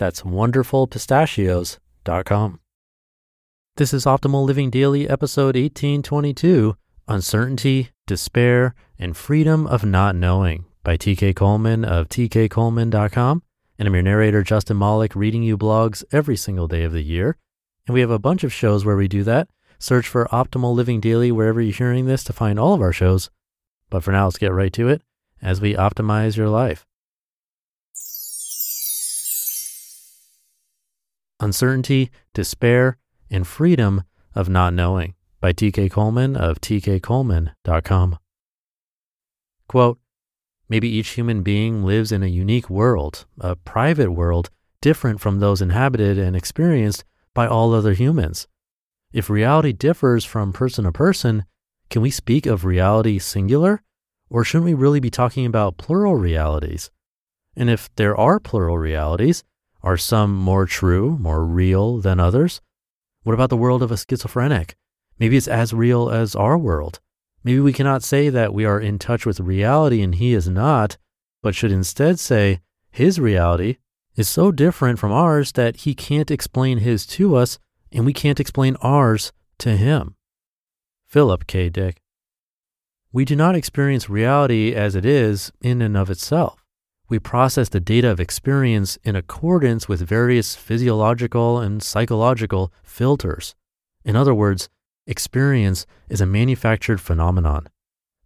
That's wonderfulpistachios.com. This is Optimal Living Daily, episode 1822 Uncertainty, Despair, and Freedom of Not Knowing by TK Coleman of tkcoleman.com. And I'm your narrator, Justin Malik, reading you blogs every single day of the year. And we have a bunch of shows where we do that. Search for Optimal Living Daily wherever you're hearing this to find all of our shows. But for now, let's get right to it as we optimize your life. Uncertainty, Despair, and Freedom of Not Knowing by TK Coleman of tkcoleman.com. Quote, Maybe each human being lives in a unique world, a private world different from those inhabited and experienced by all other humans. If reality differs from person to person, can we speak of reality singular? Or shouldn't we really be talking about plural realities? And if there are plural realities, are some more true, more real than others? What about the world of a schizophrenic? Maybe it's as real as our world. Maybe we cannot say that we are in touch with reality and he is not, but should instead say his reality is so different from ours that he can't explain his to us and we can't explain ours to him. Philip K. Dick. We do not experience reality as it is in and of itself we process the data of experience in accordance with various physiological and psychological filters. In other words, experience is a manufactured phenomenon.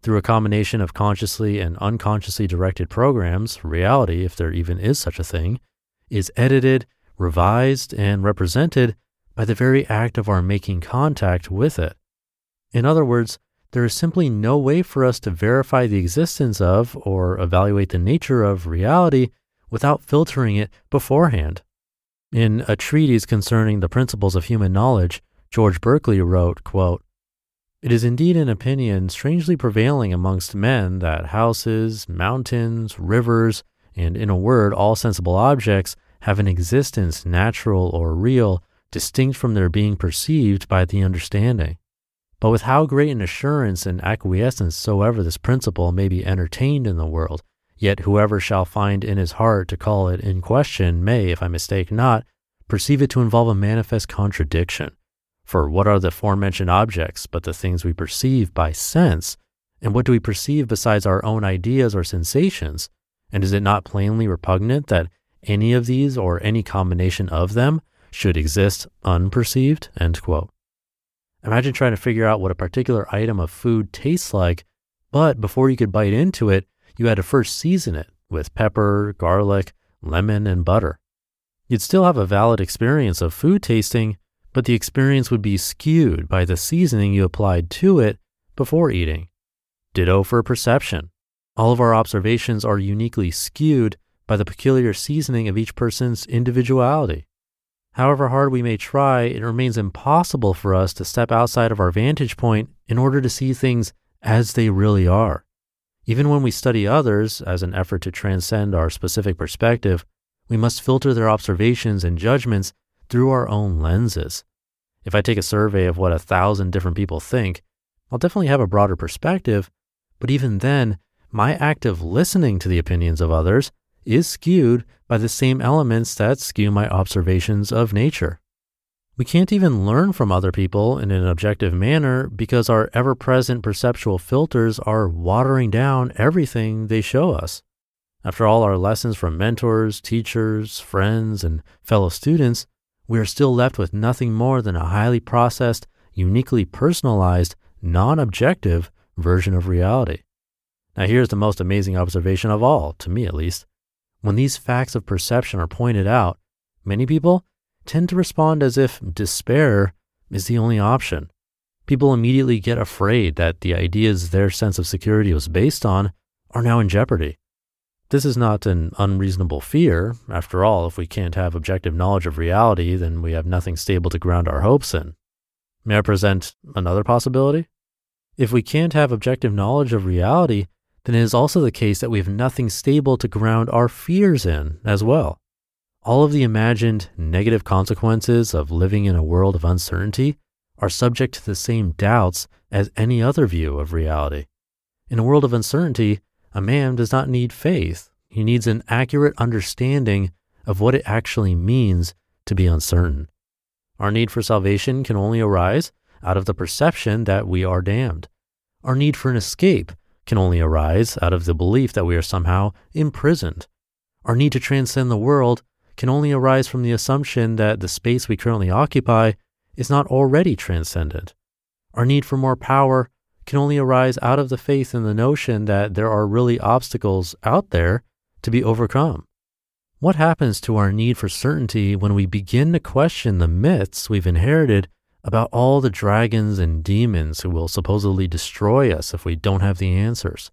Through a combination of consciously and unconsciously directed programs, reality, if there even is such a thing, is edited, revised, and represented by the very act of our making contact with it. In other words, there is simply no way for us to verify the existence of or evaluate the nature of reality without filtering it beforehand. In a treatise concerning the principles of human knowledge, George Berkeley wrote, quote, It is indeed an opinion strangely prevailing amongst men that houses, mountains, rivers, and in a word, all sensible objects have an existence natural or real, distinct from their being perceived by the understanding. But with how great an assurance and acquiescence soever this principle may be entertained in the world, yet whoever shall find in his heart to call it in question may, if I mistake not, perceive it to involve a manifest contradiction. For what are the forementioned objects but the things we perceive by sense? And what do we perceive besides our own ideas or sensations? And is it not plainly repugnant that any of these or any combination of them should exist unperceived? End quote. Imagine trying to figure out what a particular item of food tastes like, but before you could bite into it, you had to first season it with pepper, garlic, lemon, and butter. You'd still have a valid experience of food tasting, but the experience would be skewed by the seasoning you applied to it before eating. Ditto for perception. All of our observations are uniquely skewed by the peculiar seasoning of each person's individuality. However hard we may try, it remains impossible for us to step outside of our vantage point in order to see things as they really are. Even when we study others as an effort to transcend our specific perspective, we must filter their observations and judgments through our own lenses. If I take a survey of what a thousand different people think, I'll definitely have a broader perspective, but even then, my active listening to the opinions of others is skewed by the same elements that skew my observations of nature. We can't even learn from other people in an objective manner because our ever present perceptual filters are watering down everything they show us. After all our lessons from mentors, teachers, friends, and fellow students, we are still left with nothing more than a highly processed, uniquely personalized, non objective version of reality. Now, here's the most amazing observation of all, to me at least. When these facts of perception are pointed out, many people tend to respond as if despair is the only option. People immediately get afraid that the ideas their sense of security was based on are now in jeopardy. This is not an unreasonable fear. After all, if we can't have objective knowledge of reality, then we have nothing stable to ground our hopes in. May I present another possibility? If we can't have objective knowledge of reality, then it is also the case that we have nothing stable to ground our fears in as well. All of the imagined negative consequences of living in a world of uncertainty are subject to the same doubts as any other view of reality. In a world of uncertainty, a man does not need faith. He needs an accurate understanding of what it actually means to be uncertain. Our need for salvation can only arise out of the perception that we are damned. Our need for an escape can only arise out of the belief that we are somehow imprisoned. Our need to transcend the world can only arise from the assumption that the space we currently occupy is not already transcendent. Our need for more power can only arise out of the faith in the notion that there are really obstacles out there to be overcome. What happens to our need for certainty when we begin to question the myths we've inherited about all the dragons and demons who will supposedly destroy us if we don't have the answers.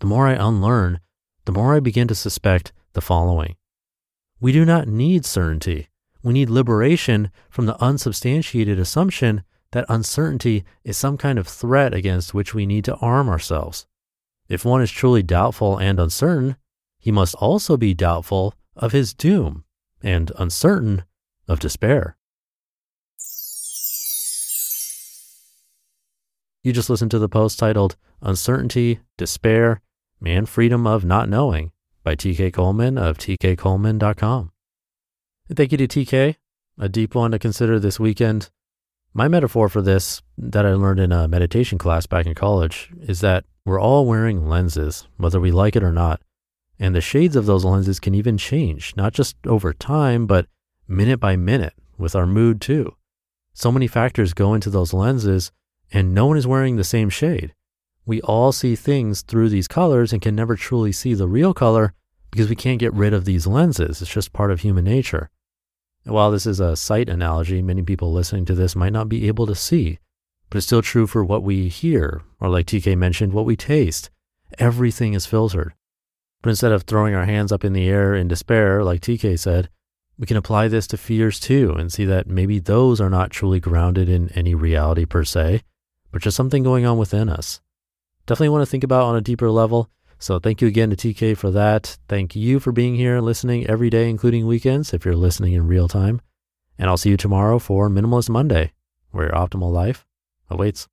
The more I unlearn, the more I begin to suspect the following. We do not need certainty. We need liberation from the unsubstantiated assumption that uncertainty is some kind of threat against which we need to arm ourselves. If one is truly doubtful and uncertain, he must also be doubtful of his doom and uncertain of despair. You just listened to the post titled Uncertainty, Despair, and Freedom of Not Knowing by TK Coleman of tkcoleman.com. Thank you to TK, a deep one to consider this weekend. My metaphor for this that I learned in a meditation class back in college is that we're all wearing lenses, whether we like it or not. And the shades of those lenses can even change, not just over time, but minute by minute with our mood too. So many factors go into those lenses and no one is wearing the same shade. We all see things through these colors and can never truly see the real color because we can't get rid of these lenses. It's just part of human nature. And while this is a sight analogy, many people listening to this might not be able to see, but it's still true for what we hear, or like TK mentioned, what we taste. Everything is filtered. But instead of throwing our hands up in the air in despair, like TK said, we can apply this to fears too and see that maybe those are not truly grounded in any reality per se, but just something going on within us. Definitely want to think about on a deeper level. So thank you again to TK for that. Thank you for being here and listening every day, including weekends, if you're listening in real time. And I'll see you tomorrow for Minimalist Monday, where your optimal life awaits.